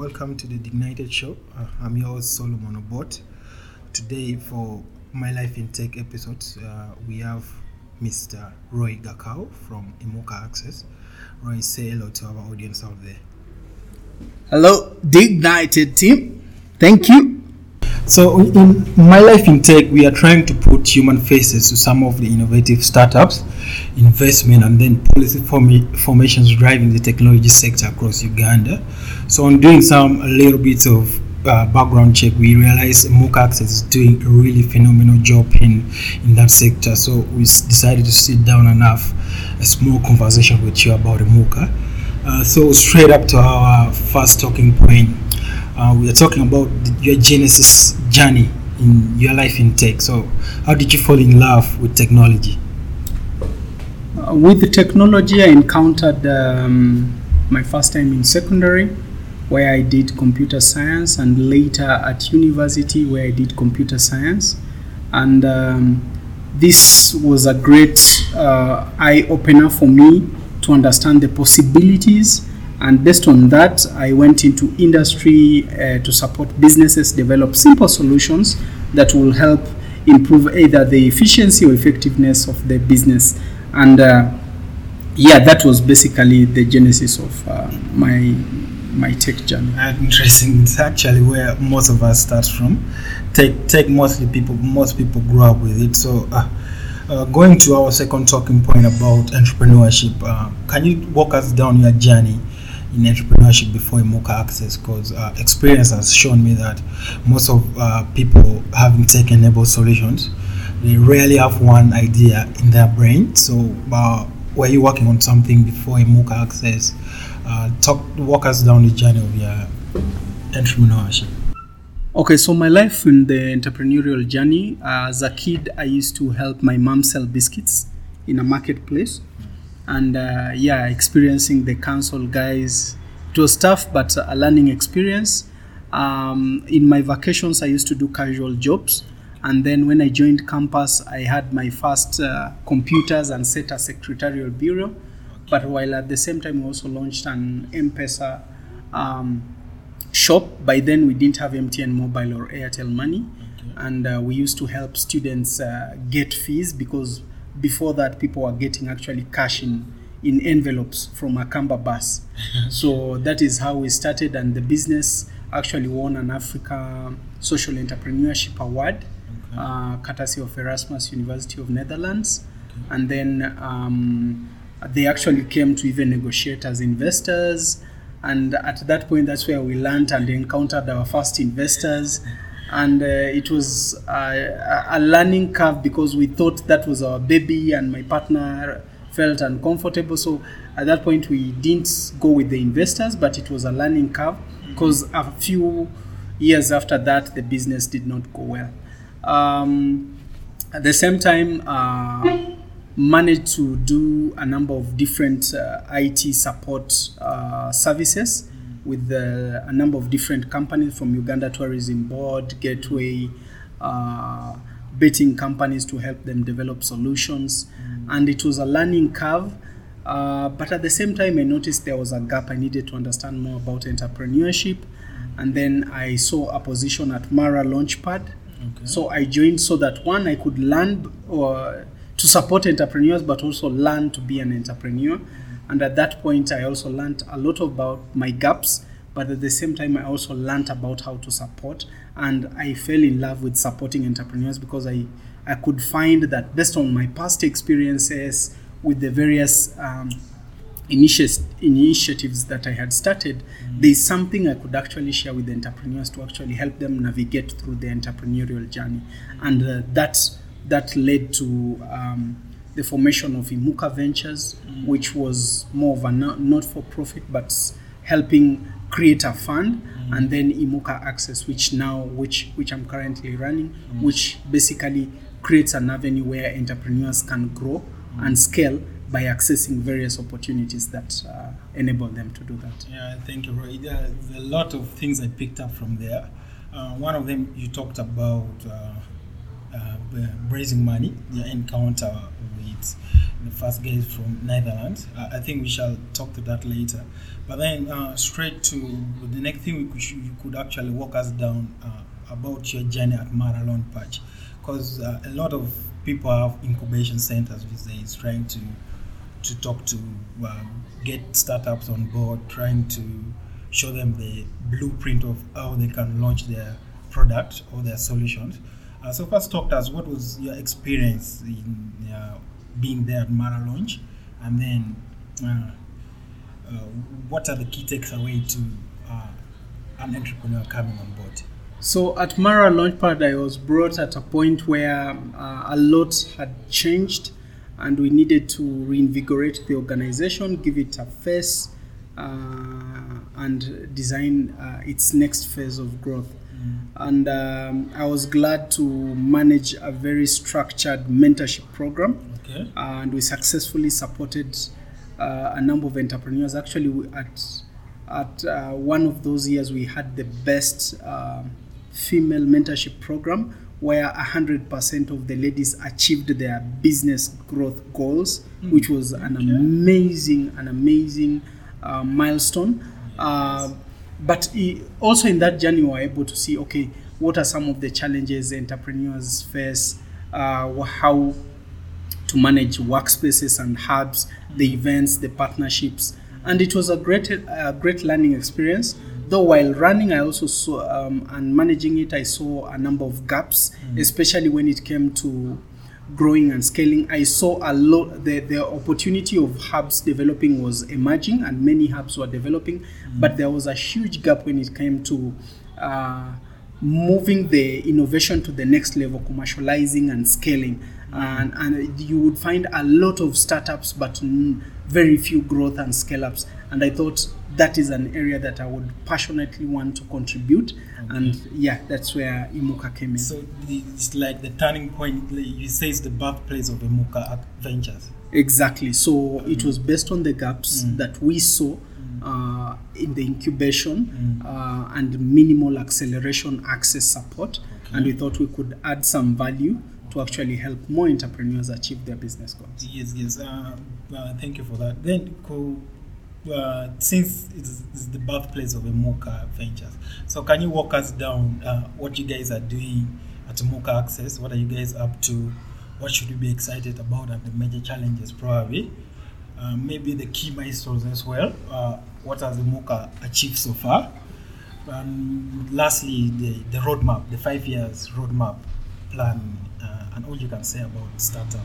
welcome to the Dignited Show. Uh, I'm your Solomon Obot. Today, for My Life in Tech episodes, uh, we have Mr. Roy Gakuo from Imuka Access. Roy, say hello to our audience out there. Hello, Dignited team. Thank you. So, in My Life in Tech, we are trying to put human faces to some of the innovative startups, investment, and then policy form- formations driving the technology sector across Uganda. So, on doing some a little bit of uh, background check, we realized Access is doing a really phenomenal job in, in that sector. So, we decided to sit down and have a small conversation with you about Imuka. Uh, so, straight up to our first talking point uh, we are talking about your genesis journey in your life in tech. So, how did you fall in love with technology? Uh, with the technology, I encountered um, my first time in secondary, where I did computer science, and later at university, where I did computer science. And um, this was a great uh, eye opener for me to understand the possibilities. And based on that, I went into industry uh, to support businesses develop simple solutions that will help improve either the efficiency or effectiveness of the business. And uh, yeah, that was basically the genesis of uh, my my tech journey. Interesting. It's actually where most of us start from. Tech, tech mostly people, most people grow up with it. So, uh, uh, going to our second talking point about entrepreneurship, uh, can you walk us down your journey in entrepreneurship before Imuka Access? Because uh, experience has shown me that most of uh, people having tech-enabled solutions, they rarely have one idea in their brain. So, uh, were you working on something before Imuka Access? Uh, talk, walk us down the journey of your entrepreneurship. Okay, so my life in the entrepreneurial journey, as a kid, I used to help my mom sell biscuits in a marketplace. And uh, yeah, experiencing the council guys, it was tough, but a learning experience. Um, in my vacations, I used to do casual jobs. And then when I joined campus, I had my first uh, computers and set a secretarial bureau. But while at the same time, we also launched an M-Pesa um, shop. By then, we didn't have MTN Mobile or Airtel Money, and uh, we used to help students uh, get fees because before that, people were getting actually cash in in envelopes from Akamba bus. so that is how we started, and the business actually won an Africa Social Entrepreneurship Award, uh, courtesy of Erasmus University of Netherlands, and then. Um, they actually came to even negotiate as investors and at that point that's where we learned and encountered our first investors and uh, it was uh, a learning curve because we thought that was our baby and my partner felt uncomfortable. So at that point we didn't go with the investors but it was a learning curve because a few years after that the business did not go well. Um, at the same time uh, managed to do a number of different uh, IT support uh, services with uh, a number of different companies from Uganda Tourism Board, Gateway, uh, betting companies to help them develop solutions. And it was a learning curve. Uh, but at the same time, I noticed there was a gap. I needed to understand more about entrepreneurship. And then I saw a position at Mara Launchpad. Okay. So I joined so that one, I could learn or to support entrepreneurs, but also learn to be an entrepreneur. And at that point, I also learned a lot about my gaps, but at the same time, I also learned about how to support. And I fell in love with supporting entrepreneurs because I, I could find that based on my past experiences with the various um, initi- initiatives that I had started, there's something I could actually share with the entrepreneurs to actually help them navigate through the entrepreneurial journey. And uh, that's that led to um, the formation of Imuka Ventures, which was more of a not for profit but helping create a fund, and then Imuka Access, which now which which I'm currently running, which basically creates an avenue where entrepreneurs can grow and scale by accessing various opportunities that uh, enable them to do that. Yeah, thank you, Roy. There's a lot of things I picked up from there. Uh, one of them you talked about uh, uh, raising money, the encounter it's the first guy from Netherlands. Uh, I think we shall talk to that later. But then uh, straight to the next thing we could, you could actually walk us down uh, about your journey at Mara Launchpad, because uh, a lot of people have incubation centers these days trying to to talk to uh, get startups on board, trying to show them the blueprint of how they can launch their product or their solutions. Uh, so first talk to us, what was your experience in uh, being there at Mara Launch? And then uh, uh, what are the key takeaways to uh, an entrepreneur coming on board? So at Mara Launchpad, I was brought at a point where uh, a lot had changed and we needed to reinvigorate the organization, give it a face, uh, and design uh, its next phase of growth. And um, I was glad to manage a very structured mentorship program. Okay. and we successfully supported uh, a number of entrepreneurs. Actually, we, at at uh, one of those years, we had the best uh, female mentorship program where 100% of the ladies achieved their business growth goals, which was an amazing, an amazing uh, milestone. Uh, but also in that journey, we were able to see okay, what are some of the challenges entrepreneurs face, uh, how to manage workspaces and hubs, the events, the partnerships, and it was a great, a great learning experience. Though while running, I also saw um, and managing it, I saw a number of gaps, especially when it came to growing and scaling. I saw a lot. The the opportunity of hubs developing was emerging, and many hubs were developing, but there was a huge gap when it came to. Uh, moving the innovation to the next level, commercializing and scaling. And, and you would find a lot of startups, but very few growth and scale ups. And I thought that is an area that I would passionately want to contribute. And yeah, that's where Imuka came in. So it's like the turning point. You say it's the birthplace of Imuka Ventures. Exactly. So it was based on the gaps that we saw uh, in the incubation uh, and minimal acceleration access support. And we thought we could add some value to actually help more entrepreneurs achieve their business goals. Yes, yes. Uh, uh, thank you for that. Then, uh, since it's, it's the birthplace of Imuka Ventures, so can you walk us down uh, what you guys are doing at Imuka Access? What are you guys up to? What should we be excited about and the major challenges, probably? Uh, maybe the key milestones as well. Uh, what has Imuka achieved so far? And lastly, the, the roadmap, the five years roadmap plan, uh, and all you can say about startup.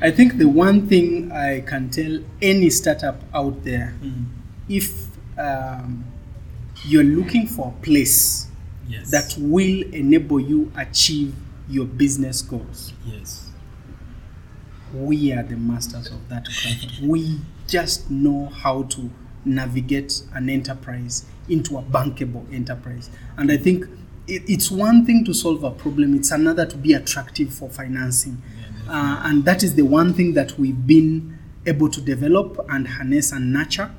I think the one thing I can tell any startup out there Mm. if um, you're looking for a place Yes. that will enable you achieve your business goals, yes. we are the masters of that craft. we just know how to navigate an enterprise into a bankable enterprise. And I think it, it's one thing to solve a problem, it's another to be attractive for financing. Uh, and that is the one thing that we've been able to develop and harness and nurture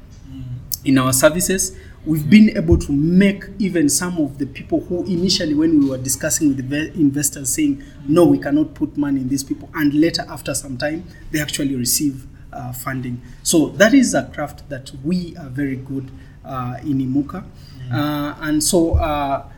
in our services. We've been able to make even some of the people who initially, when we were discussing with the investors, saying, no, we cannot put money in these people, and later, after some time, they actually receive uh, funding. So that is a craft that we are very good uh, in Imuka. Uh, and so, uh,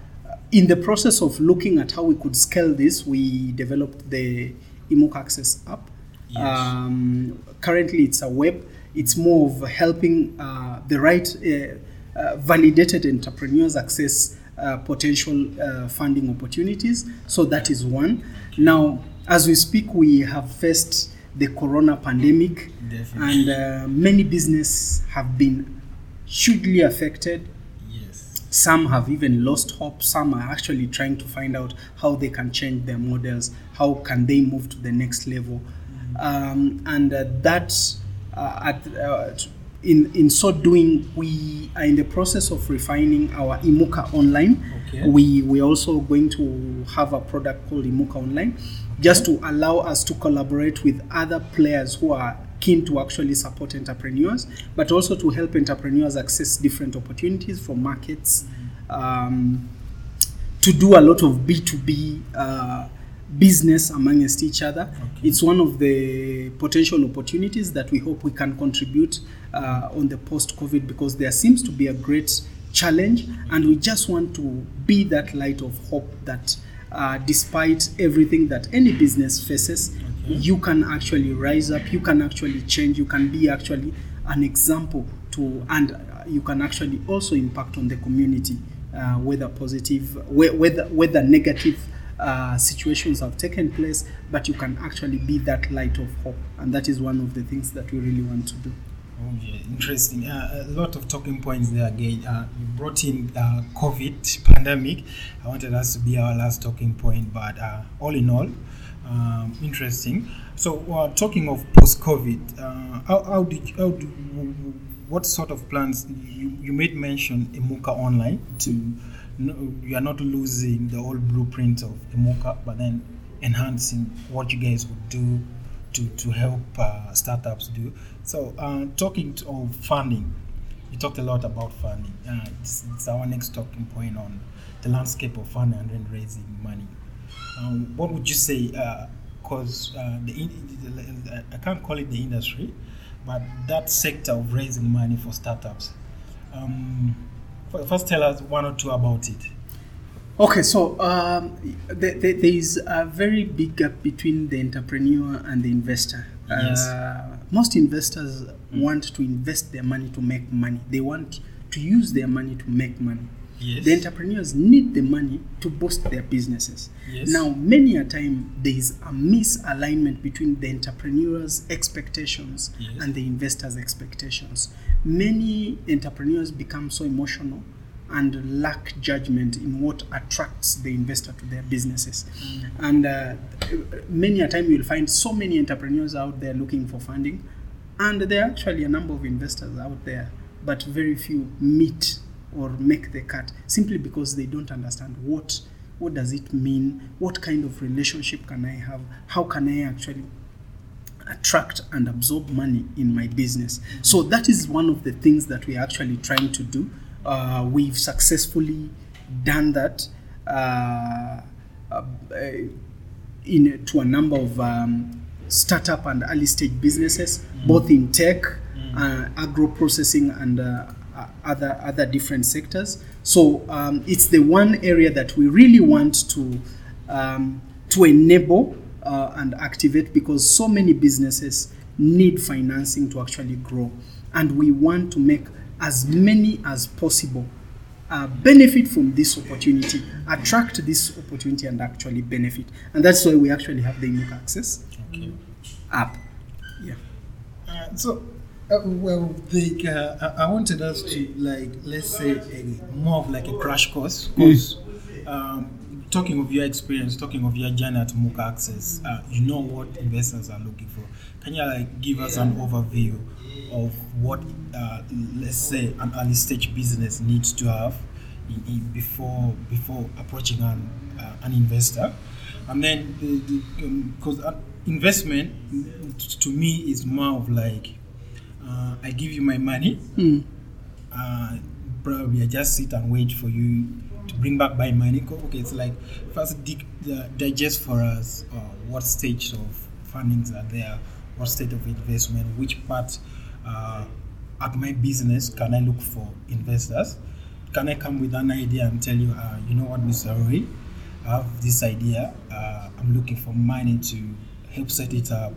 in the process of looking at how we could scale this, we developed the Imuka Access app. Yes. Um, currently, it's a web. It's more of helping uh, the right uh, uh, validated entrepreneurs access uh, potential uh, funding opportunities. So that is one. Now, as we speak, we have faced the corona pandemic, Definitely. and uh, many businesses have been hugely affected. Some have even lost hope. Some are actually trying to find out how they can change their models. How can they move to the next level? Um, and uh, that uh, at, uh, in, in so doing we are in the process of refining our imuka online. Okay. we we're also going to have a product called imuka online just to allow us to collaborate with other players who are keen to actually support entrepreneurs but also to help entrepreneurs access different opportunities from markets um, to do a lot of B2B uh, business amongst each other. It's one of the potential opportunities that we hope we can contribute uh, on the post COVID because there seems to be a great challenge, and we just want to be that light of hope that uh, despite everything that any business faces, you can actually rise up, you can actually change, you can be actually an example to, and you can actually also impact on the community, uh, whether positive, whether whether negative uh, situations have taken place, but you can actually be that light of hope, and that is one of the things that we really want to do. Okay, interesting. Uh, a lot of talking points there again. Uh, you brought in uh, COVID pandemic. I wanted us to be our last talking point, but uh, all in all, um, interesting. So, uh, talking of post-COVID, uh, how, how did how do, what sort of plans you, you made mention Imuka Online to you are not losing the old blueprint of Imuka, but then enhancing what you guys would do to, to help uh, startups do. So, uh, talking of funding, you talked a lot about funding. Uh, it's, it's our next talking point on the landscape of funding and raising money. Um, what would you say? Because uh, the, in, the I can't call it the industry, but that sector of raising money for startups. Um, first, tell us one or two about it. Okay, so um, there, there is a very big gap between the entrepreneur and the investor. Yes. Uh, most investors want to invest their money to make money. They want to use their money to make money. Yes. The entrepreneurs need the money to boost their businesses. Yes. Now, many a time there is a misalignment between the entrepreneur's expectations Yes. and the investor's expectations. Many entrepreneurs become so emotional and lack judgment in what attracts the investor to their businesses. And uh, many a time you'll find so many entrepreneurs out there looking for funding, and there are actually a number of investors out there, but very few meet or make the cut simply because they don't understand what what does it mean, what kind of relationship can I have, how can I actually attract and absorb money in my business. So that is one of the things that we're actually trying to do. Uh, we've successfully done that uh, uh, in to a number of um, startup and early stage businesses, both in tech, uh, agro processing, and uh, other other different sectors. So um, it's the one area that we really want to um, to enable uh, and activate because so many businesses need financing to actually grow, and we want to make as many as possible uh, benefit from this opportunity, attract this opportunity, and actually benefit. And that's why we actually have the Imuka Access Okay. app. Yeah. Uh, so, uh, well, the, uh, I wanted us to like let's say a, more of like a crash course. Because um, talking of your experience, talking of your journey at Imuka Access, uh, you know what investors are looking for. Can you like give us an overview of what uh, let's say an early stage business needs to have in, in before before approaching an uh, an investor, and then because uh, investment to me is more of like uh, I give you my money. Mm. Uh, probably I just sit and wait for you to bring back my money. Okay, it's like first dig, uh, digest for us uh, what stage of fundings are there, what state of investment, which part uh, at my business can I look for investors? Can I come with an idea and tell you, uh, you know what, Mr. Roy, I have this idea. Uh, I'm looking for money to help set it up.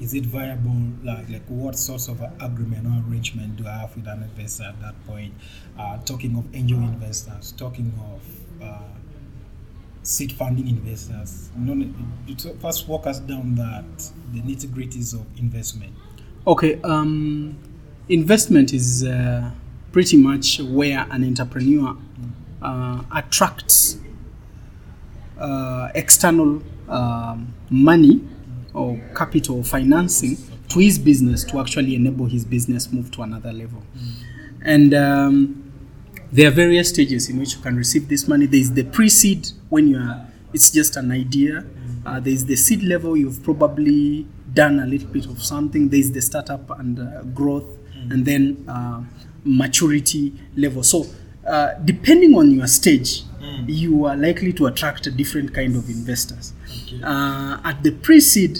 Is it viable? Like, like what sorts of agreement or arrangement do I have with an investor at that point? Uh, talking of angel investors, talking of uh, seed funding investors. No, no, you t- first walk us down that the nitty gritties of investment. Okay. Um, investment is uh, pretty much where an entrepreneur uh, attracts uh, external um, money or capital financing to his business to actually enable his business move to another level. And um, there are various stages in which you can receive this money. There is the pre-seed when you are it's just an idea. Uh, there is the seed level you've probably done a little bit of something. There is the startup and uh, growth, and then uh, maturity level. So uh, depending on your stage, you are likely to attract a different kind of investors. Okay. Uh, at the pre-seed,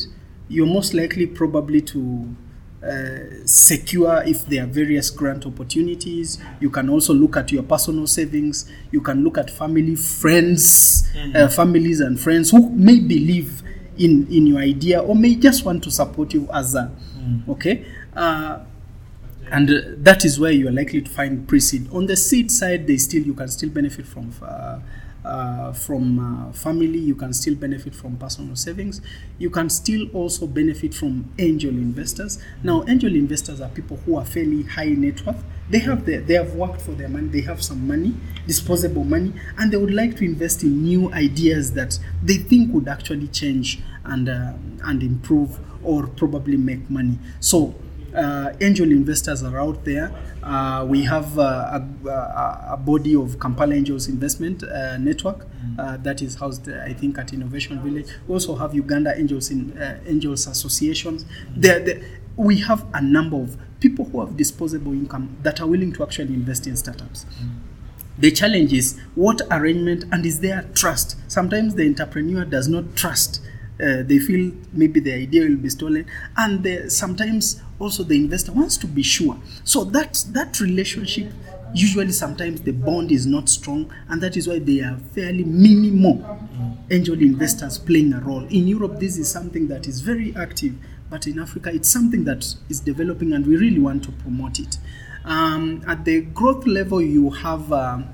you're most likely probably to uh, secure if there are various grant opportunities. You can also look at your personal savings. You can look at family, friends, uh, families and friends who may believe in in your idea or may just want to support you as a okay. Uh, and uh, that is where you are likely to find pre-seed. On the seed side, they still you can still benefit from uh, uh, from uh, family. You can still benefit from personal savings. You can still also benefit from angel investors. Now, angel investors are people who are fairly high net worth. They have the, they have worked for their money. They have some money, disposable money, and they would like to invest in new ideas that they think would actually change and uh, and improve or probably make money. So uh, angel investors are out there. Uh, we have uh, a, a, a body of Kampala Angels Investment uh, Network uh, that is housed, I think, at Innovation Village. We also have Uganda Angels in Angels Associations. There, there, we have a number of people who have disposable income that are willing to actually invest in startups. The challenge is what arrangement and is there trust? Sometimes the entrepreneur does not trust. Uh, they feel maybe the idea will be stolen, and the, sometimes also the investor wants to be sure. So that that relationship usually sometimes the bond is not strong, and that is why they are fairly minimal angel investors playing a role. In Europe, this is something that is very active, but in Africa, it's something that is developing, and we really want to promote it. Um, at the growth level, you have. um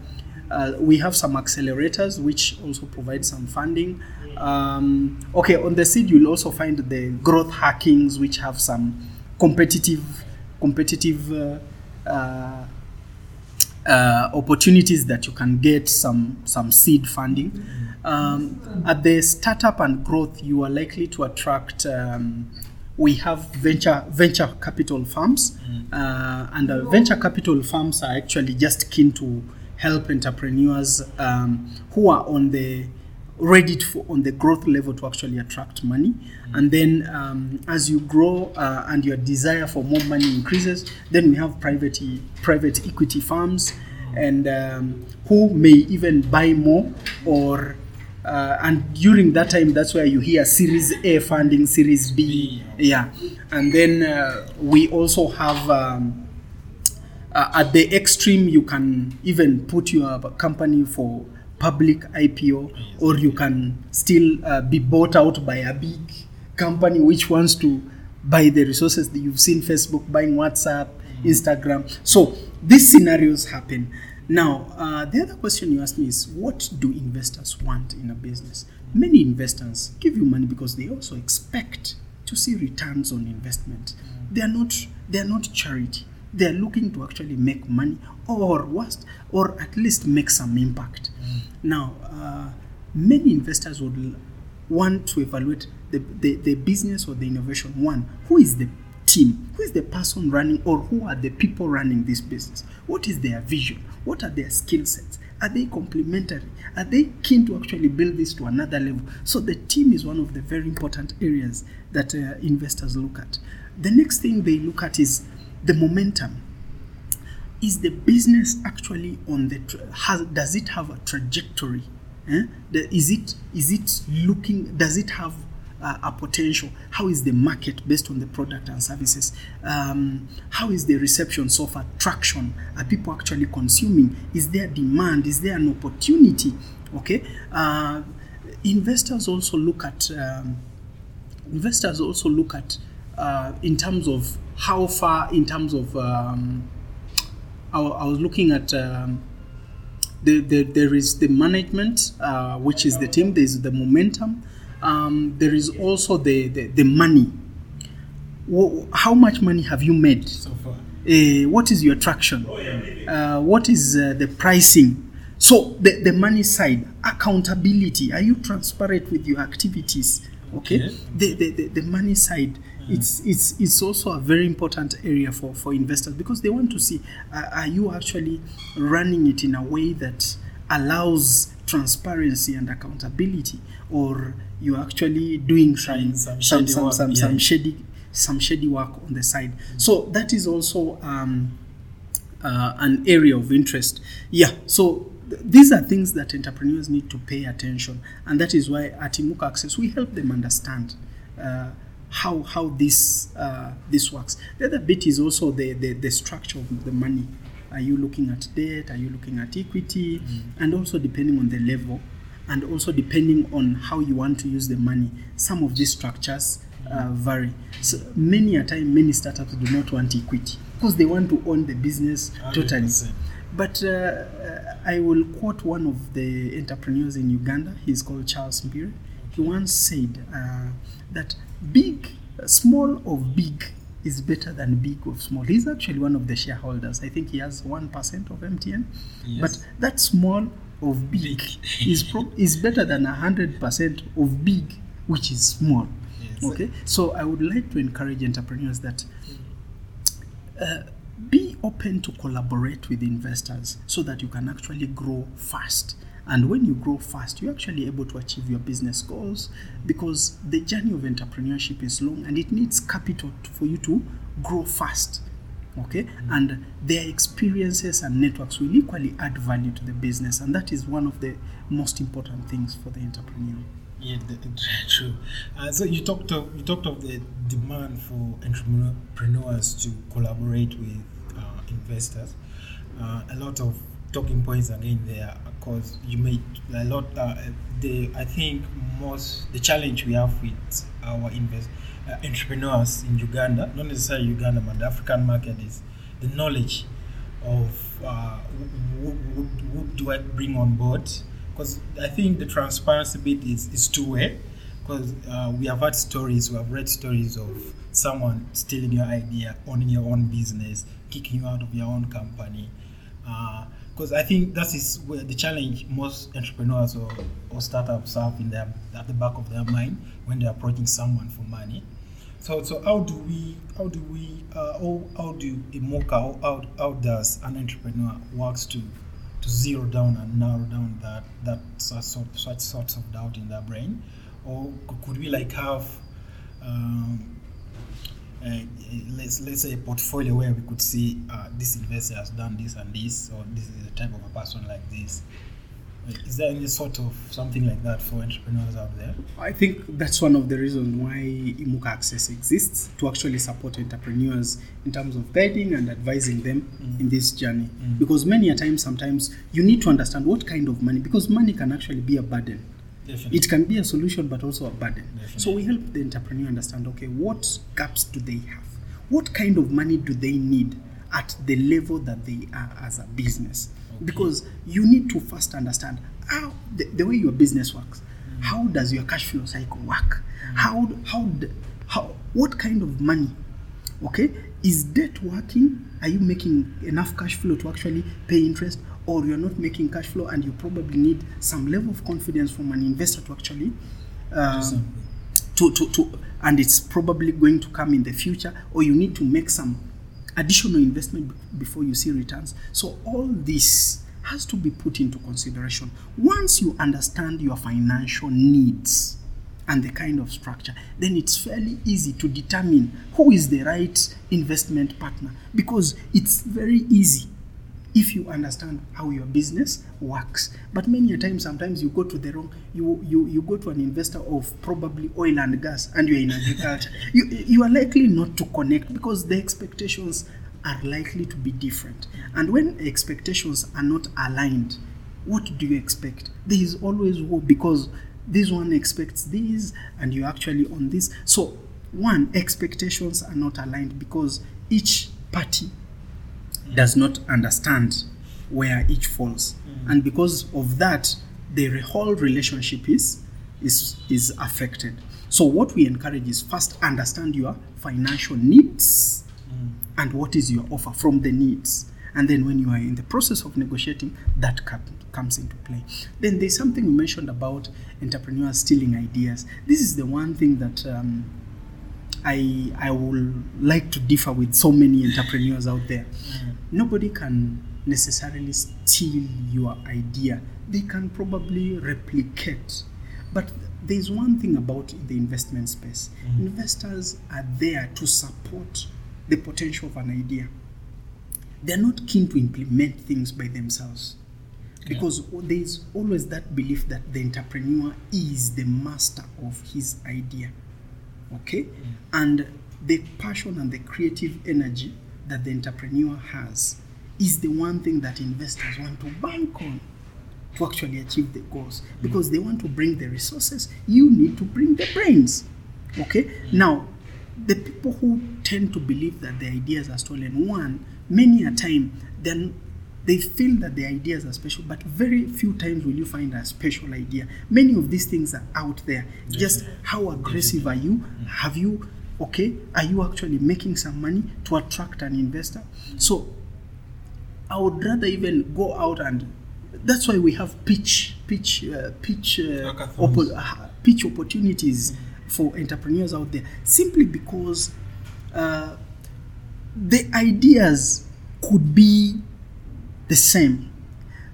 uh, we have some accelerators which also provide some funding. Um, okay, on the seed you'll also find the growth hackings which have some competitive competitive uh, uh, uh, opportunities that you can get some some seed funding. Um, at the startup and growth, you are likely to attract. Um, we have venture venture capital firms, uh, and uh, venture capital firms are actually just keen to help entrepreneurs um, who are on the ready to, on the growth level to actually attract money. And then um, as you grow uh, and your desire for more money increases, then we have private e- private equity firms and um, who may even buy more or uh, and during that time that's where you hear series a funding series b. Yeah. And then uh, we also have um, uh, at the extreme you can even put your company for public ipo or you can still uh, be bought out by a big company which wants to buy the resources that you've seen facebook buying whatsapp instagram. So these scenarios happen. Now uh, the other question you asked me is what do investors want in a business? Many investors give you money because they also expect to see returns on investment. They are not they are not charity they are looking to actually make money or worst or at least make some impact. Now uh, many investors would want to evaluate the, the, the business or the innovation. One who is the team? Who is the person running or who are the people running this business? What is their vision? What are their skill sets? Are they complementary? Are they keen to actually build this to another level? So the team is one of the very important areas that uh, investors look at. The next thing they look at is the momentum. Is the business actually on the tra- has, does it have a trajectory? Eh? The- is it is it looking does it have uh, a potential? How is the market based on the product and services? Um, how is the reception so far? Traction? Are people actually consuming? Is there demand? Is there an opportunity? Okay uh, investors also look at um, investors also look at uh, in terms of how far in terms of um, I, I was looking at um, the, the, there is the management uh, which is the team there's the momentum. Um, there is also the, the, the money. Wh- how much money have you made? So far. uh, what is your traction? Uh, what is uh, the pricing? So the, the money side accountability. Are you transparent with your activities? Okay, Okay. The, the, the, the money side it's, it's, it's also a very important area for, for investors because they want to see uh, are you actually running it in a way that allows transparency and accountability? Or you're actually doing some some some shady some, work some, some shady some shady work on the side. So that is also um, uh, an area of interest. Yeah so th- these are things that entrepreneurs need to pay attention, and that is why at Imuka Access we help them understand uh, how how this uh, this works. The other bit is also the, the the structure of the money. Are you looking at debt? Are you looking at equity? And also depending on the level, and also depending on how you want to use the money, some of these structures uh, vary. So many a time, many startups do not want equity because they want to own the business totally. 100%. But uh, uh, I will quote one of the entrepreneurs in Uganda. He's called Charles Mbire. He once said uh, that big, small of big is better than big of small. He's actually one of the shareholders. I think he has 1% of MTN. Yes. But that small of big, Big. is, pro- is better than 100% of big, which is small. Yes. Okay, so I would like to encourage entrepreneurs that uh, be open to collaborate with investors so that you can actually grow fast. And when you grow fast, you're actually able to achieve your business goals because the journey of entrepreneurship is long and it needs capital for you to grow fast. Okay, and their experiences and networks will equally add value to the business, and that is one of the most important things for the entrepreneur. Yeah, the- true. Uh, so you talked of you talked of the demand for entrepreneurs to collaborate with uh, investors. Uh, a lot of talking points again there because you made a lot. Uh, the I think most the challenge we have with our invest uh, entrepreneurs in Uganda, not necessarily Uganda, but the African market is the knowledge of uh, who do I bring on board? Because I think the transparency bit is, is two way. Because uh, we have heard stories, we have read stories of someone stealing your idea, owning your own business, kicking you out of your own company. Because I think that is where the challenge most entrepreneurs or, or startups have in their at the back of their mind when they're approaching someone for money. So, so how do we, how do we, uh, how, how do a mocha, how, how, does an entrepreneur works to, to zero down and narrow down that, that such, such sorts of doubt in their brain? Or could we like have, um, uh, let's, let's say a portfolio where we could see uh, this investor has done this and this, or this is the type of a person like this. Uh, Is there any sort of something like that for entrepreneurs out there? I think that's one of the reasons why Imuka Access exists to actually support entrepreneurs in terms of guiding and advising them in this journey. Because many a time, sometimes you need to understand what kind of money, because money can actually be a burden. Definitely. It can be a solution, but also a burden. Definitely. So we help the entrepreneur understand okay, what gaps do they have? What kind of money do they need at the level that they are as a business? Because you need to first understand how the, the way your business works. Mm. How does your cash flow cycle work? Mm. How how how what kind of money? Okay, is debt working? Are you making enough cash flow to actually pay interest, or you're not making cash flow and you probably need some level of confidence from an investor to actually um, to, to, to and it's probably going to come in the future or you need to make some additional investment before you see returns. So all this has to be put into consideration. Once you understand your financial needs and the kind of structure then it's fairly easy to determine who is the right investment partner because it's very easy if you understand how your business works. But many a time sometimes you go to the wrong you you, you go to an investor of probably oil and gas and you're in agriculture. You, you are likely not to connect because the expectations are likely to be different. And when expectations are not aligned what do you expect? There is always war because this one expects this and you actually on this. So one expectations are not aligned because each party does not understand where each falls. And because of that the whole relationship is is is affected. So what we encourage is first understand your financial needs and what is your offer from the needs. And then when you are in the process of negotiating that comes into play. Then there's something we mentioned about entrepreneurs stealing ideas. This is the one thing that um, I I would like to differ with so many entrepreneurs out there. Mm. Nobody can necessarily steal your idea. They can probably replicate. But there's one thing about the investment space. Mm-hmm. Investors are there to support the potential of an idea. They're not keen to implement things by themselves. because there is always that belief that the entrepreneur is the master of his idea okay? And the passion and the creative energy that the entrepreneur has is the one thing that investors want to bank on to actually achieve the goals. Mm. Because they want to bring the resources you need to bring the brains okay? Now the people who tend to believe that the ideas are stolen one many a time then they feel that the ideas are special but very few times will you find a special idea. Many of these things are out there. Just how aggressive are you? Have you okay are you actually making some money to attract an investor? So I would rather even go out and that's why we have pitch pitch uh, pitch uh, oppo- uh, pitch opportunities for entrepreneurs out there simply because uh, the ideas could be the same.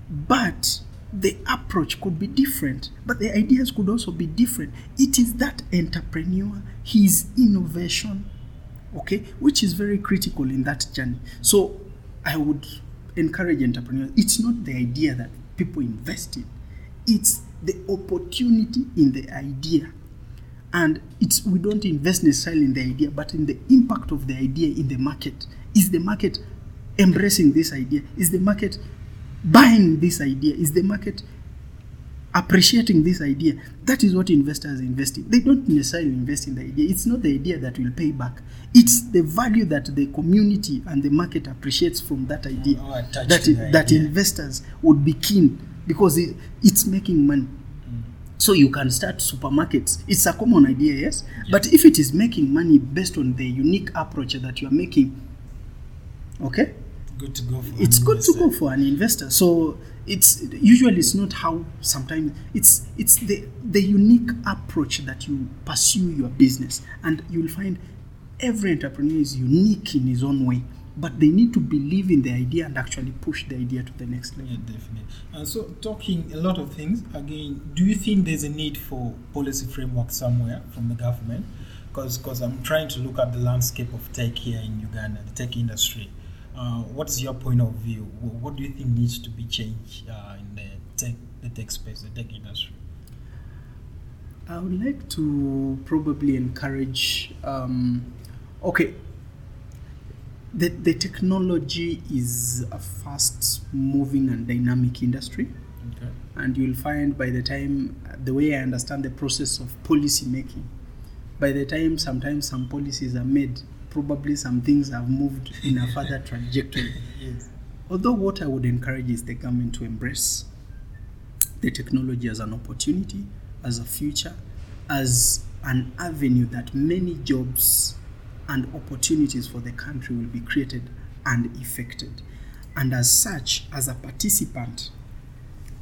But the approach could be different but the ideas could also be different. It is that entrepreneur his innovation okay which is very critical in that journey. So i would encourage entrepreneurs it's not the idea that people invest in. It's the opportunity in the idea. And it's we don't invest necessarily in the idea but in the impact of the idea in the market. Is the market embracing this idea? Is the market buying this idea? Is the market appreciating this idea? That is what investors invest in they don't necessarily invest in the idea. It's not the idea that will pay back. It's the value that the community and the market appreciates from that idea. That, the that investors would be keen because it, it's making money. So you can start supermarkets. It's a common idea, yes. But if it is making money based on the unique approach that you are making, okay, Good to go for. it's good to go for an investor. So it's usually it's not how sometimes it's it's the the unique approach that you pursue your business, and you'll find every entrepreneur is unique in his own way. But they need to believe in the idea and actually push the idea to the next level. Yeah, definitely. And so, talking a lot of things again, do you think there's a need for policy framework somewhere from the government? Because I'm trying to look at the landscape of tech here in Uganda, the tech industry. Uh, what's your point of view? What do you think needs to be changed uh, in the tech, the tech space, the tech industry? I would like to probably encourage. Um, okay, the the technology is a fast moving and dynamic industry, Okay. and you'll find by the time the way I understand the process of policy making, by the time sometimes some policies are made, probably some things have moved in a further trajectory. Yes. Although what I would encourage is the government to embrace the technology as an opportunity, as a future, as an avenue that many jobs and opportunities for the country will be created and effected. And as such, as a participant,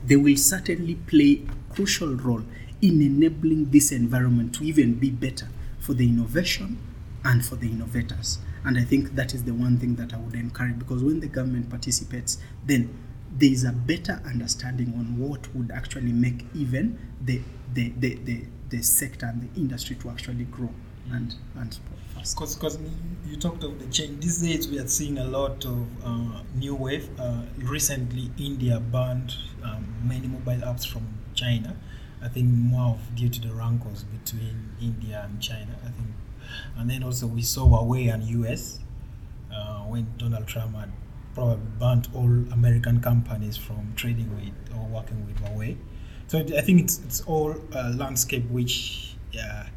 they will certainly play a crucial role in enabling this environment to even be better for the innovation and for the innovators. And I think that is the one thing that I would encourage because when the government participates, then there is a better understanding on what would actually make even the the, the, the, the sector and the industry to actually grow and and fast. Because you talked of the change. These days we are seeing a lot of uh, new wave. Uh, recently, India banned um, many mobile apps from China. I think more of due to the rancors between India and China. I think, and then also we saw Huawei and US uh, when Donald Trump had probably banned all American companies from trading with or working with Huawei. So I think it's it's all a landscape which yeah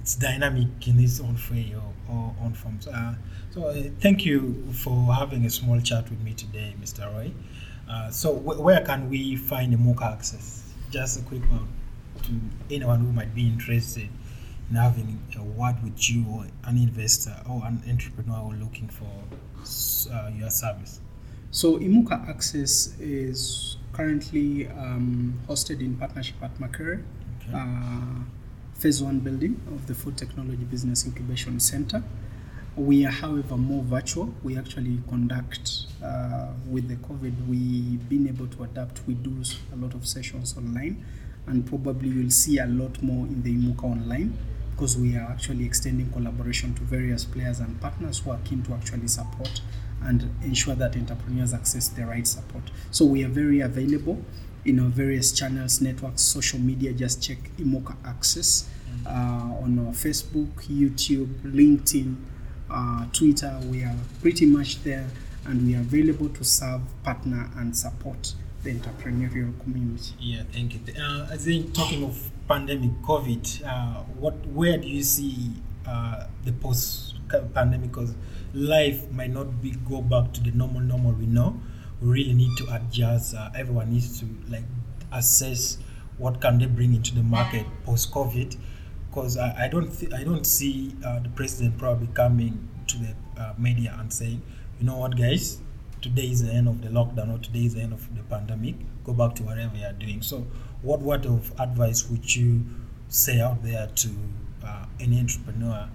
it's dynamic in its own way or, or own forms. Uh, so uh, thank you for having a small chat with me today, Mr. Roy. Uh, so wh- where can we find the access? Just a quick one to anyone who might be interested in having a word with you or an investor or an entrepreneur looking for uh, your service. So Imuka Access is currently um, hosted in partnership at Makerere, Okay. uh, phase one building of the Food Technology Business Incubation Center. We are, however, more virtual. We actually conduct uh, with the COVID. We've been able to adapt. We do a lot of sessions online, and probably you'll see a lot more in the Imuka online because we are actually extending collaboration to various players and partners who are keen to actually support and ensure that entrepreneurs access the right support. So we are very available in our various channels, networks, social media. Just check Imuka Access uh, on our Facebook, YouTube, LinkedIn, uh, Twitter. We are pretty much there and we are available to serve, partner, and support the entrepreneurial community. Yeah, thank you. Uh, I think talking of pandemic, COVID, uh, what where do you see uh, the post pandemic? Because life might not be go back to the normal normal we know. We really need to adjust. Uh, everyone needs to like assess what can they bring into the market post COVID. Because I, I don't th- I don't see uh, the president probably coming to the uh, media and saying, you know what, guys, today is the end of the lockdown or today is the end of the pandemic. Go back to whatever you are doing. So, what word of advice would you say out there to uh, any entrepreneur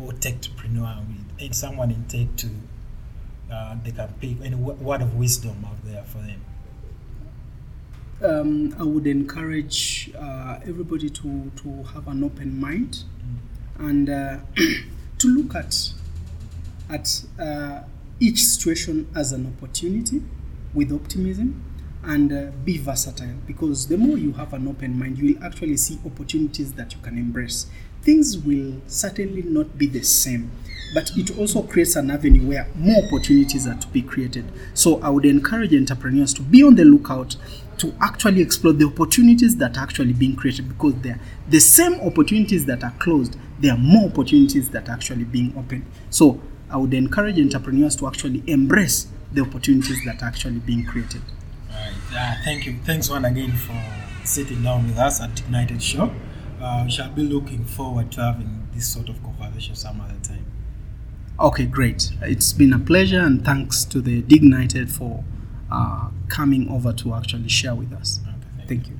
or techpreneur and someone in tech to uh, they can pick any word of wisdom out there for them? Um, I would encourage uh, everybody to, to have an open mind mm. and uh, to look at at uh, each situation as an opportunity with optimism and uh, be versatile because the more you have an open mind, you will actually see opportunities that you can embrace. Things will certainly not be the same, but it also creates an avenue where more opportunities are to be created. So I would encourage entrepreneurs to be on the lookout to actually explore the opportunities that are actually being created because they're the same opportunities that are closed, there are more opportunities that are actually being opened. So I would encourage entrepreneurs to actually embrace the opportunities that are actually being created. All right. Uh, thank you. Thanks one again for sitting down with us at Dignited Show. Uh, we shall be looking forward to having this sort of conversation some other time. Okay, great. It's been a pleasure, and thanks to the Dignited for uh, coming over to actually share with us. Okay, thank, thank you. you.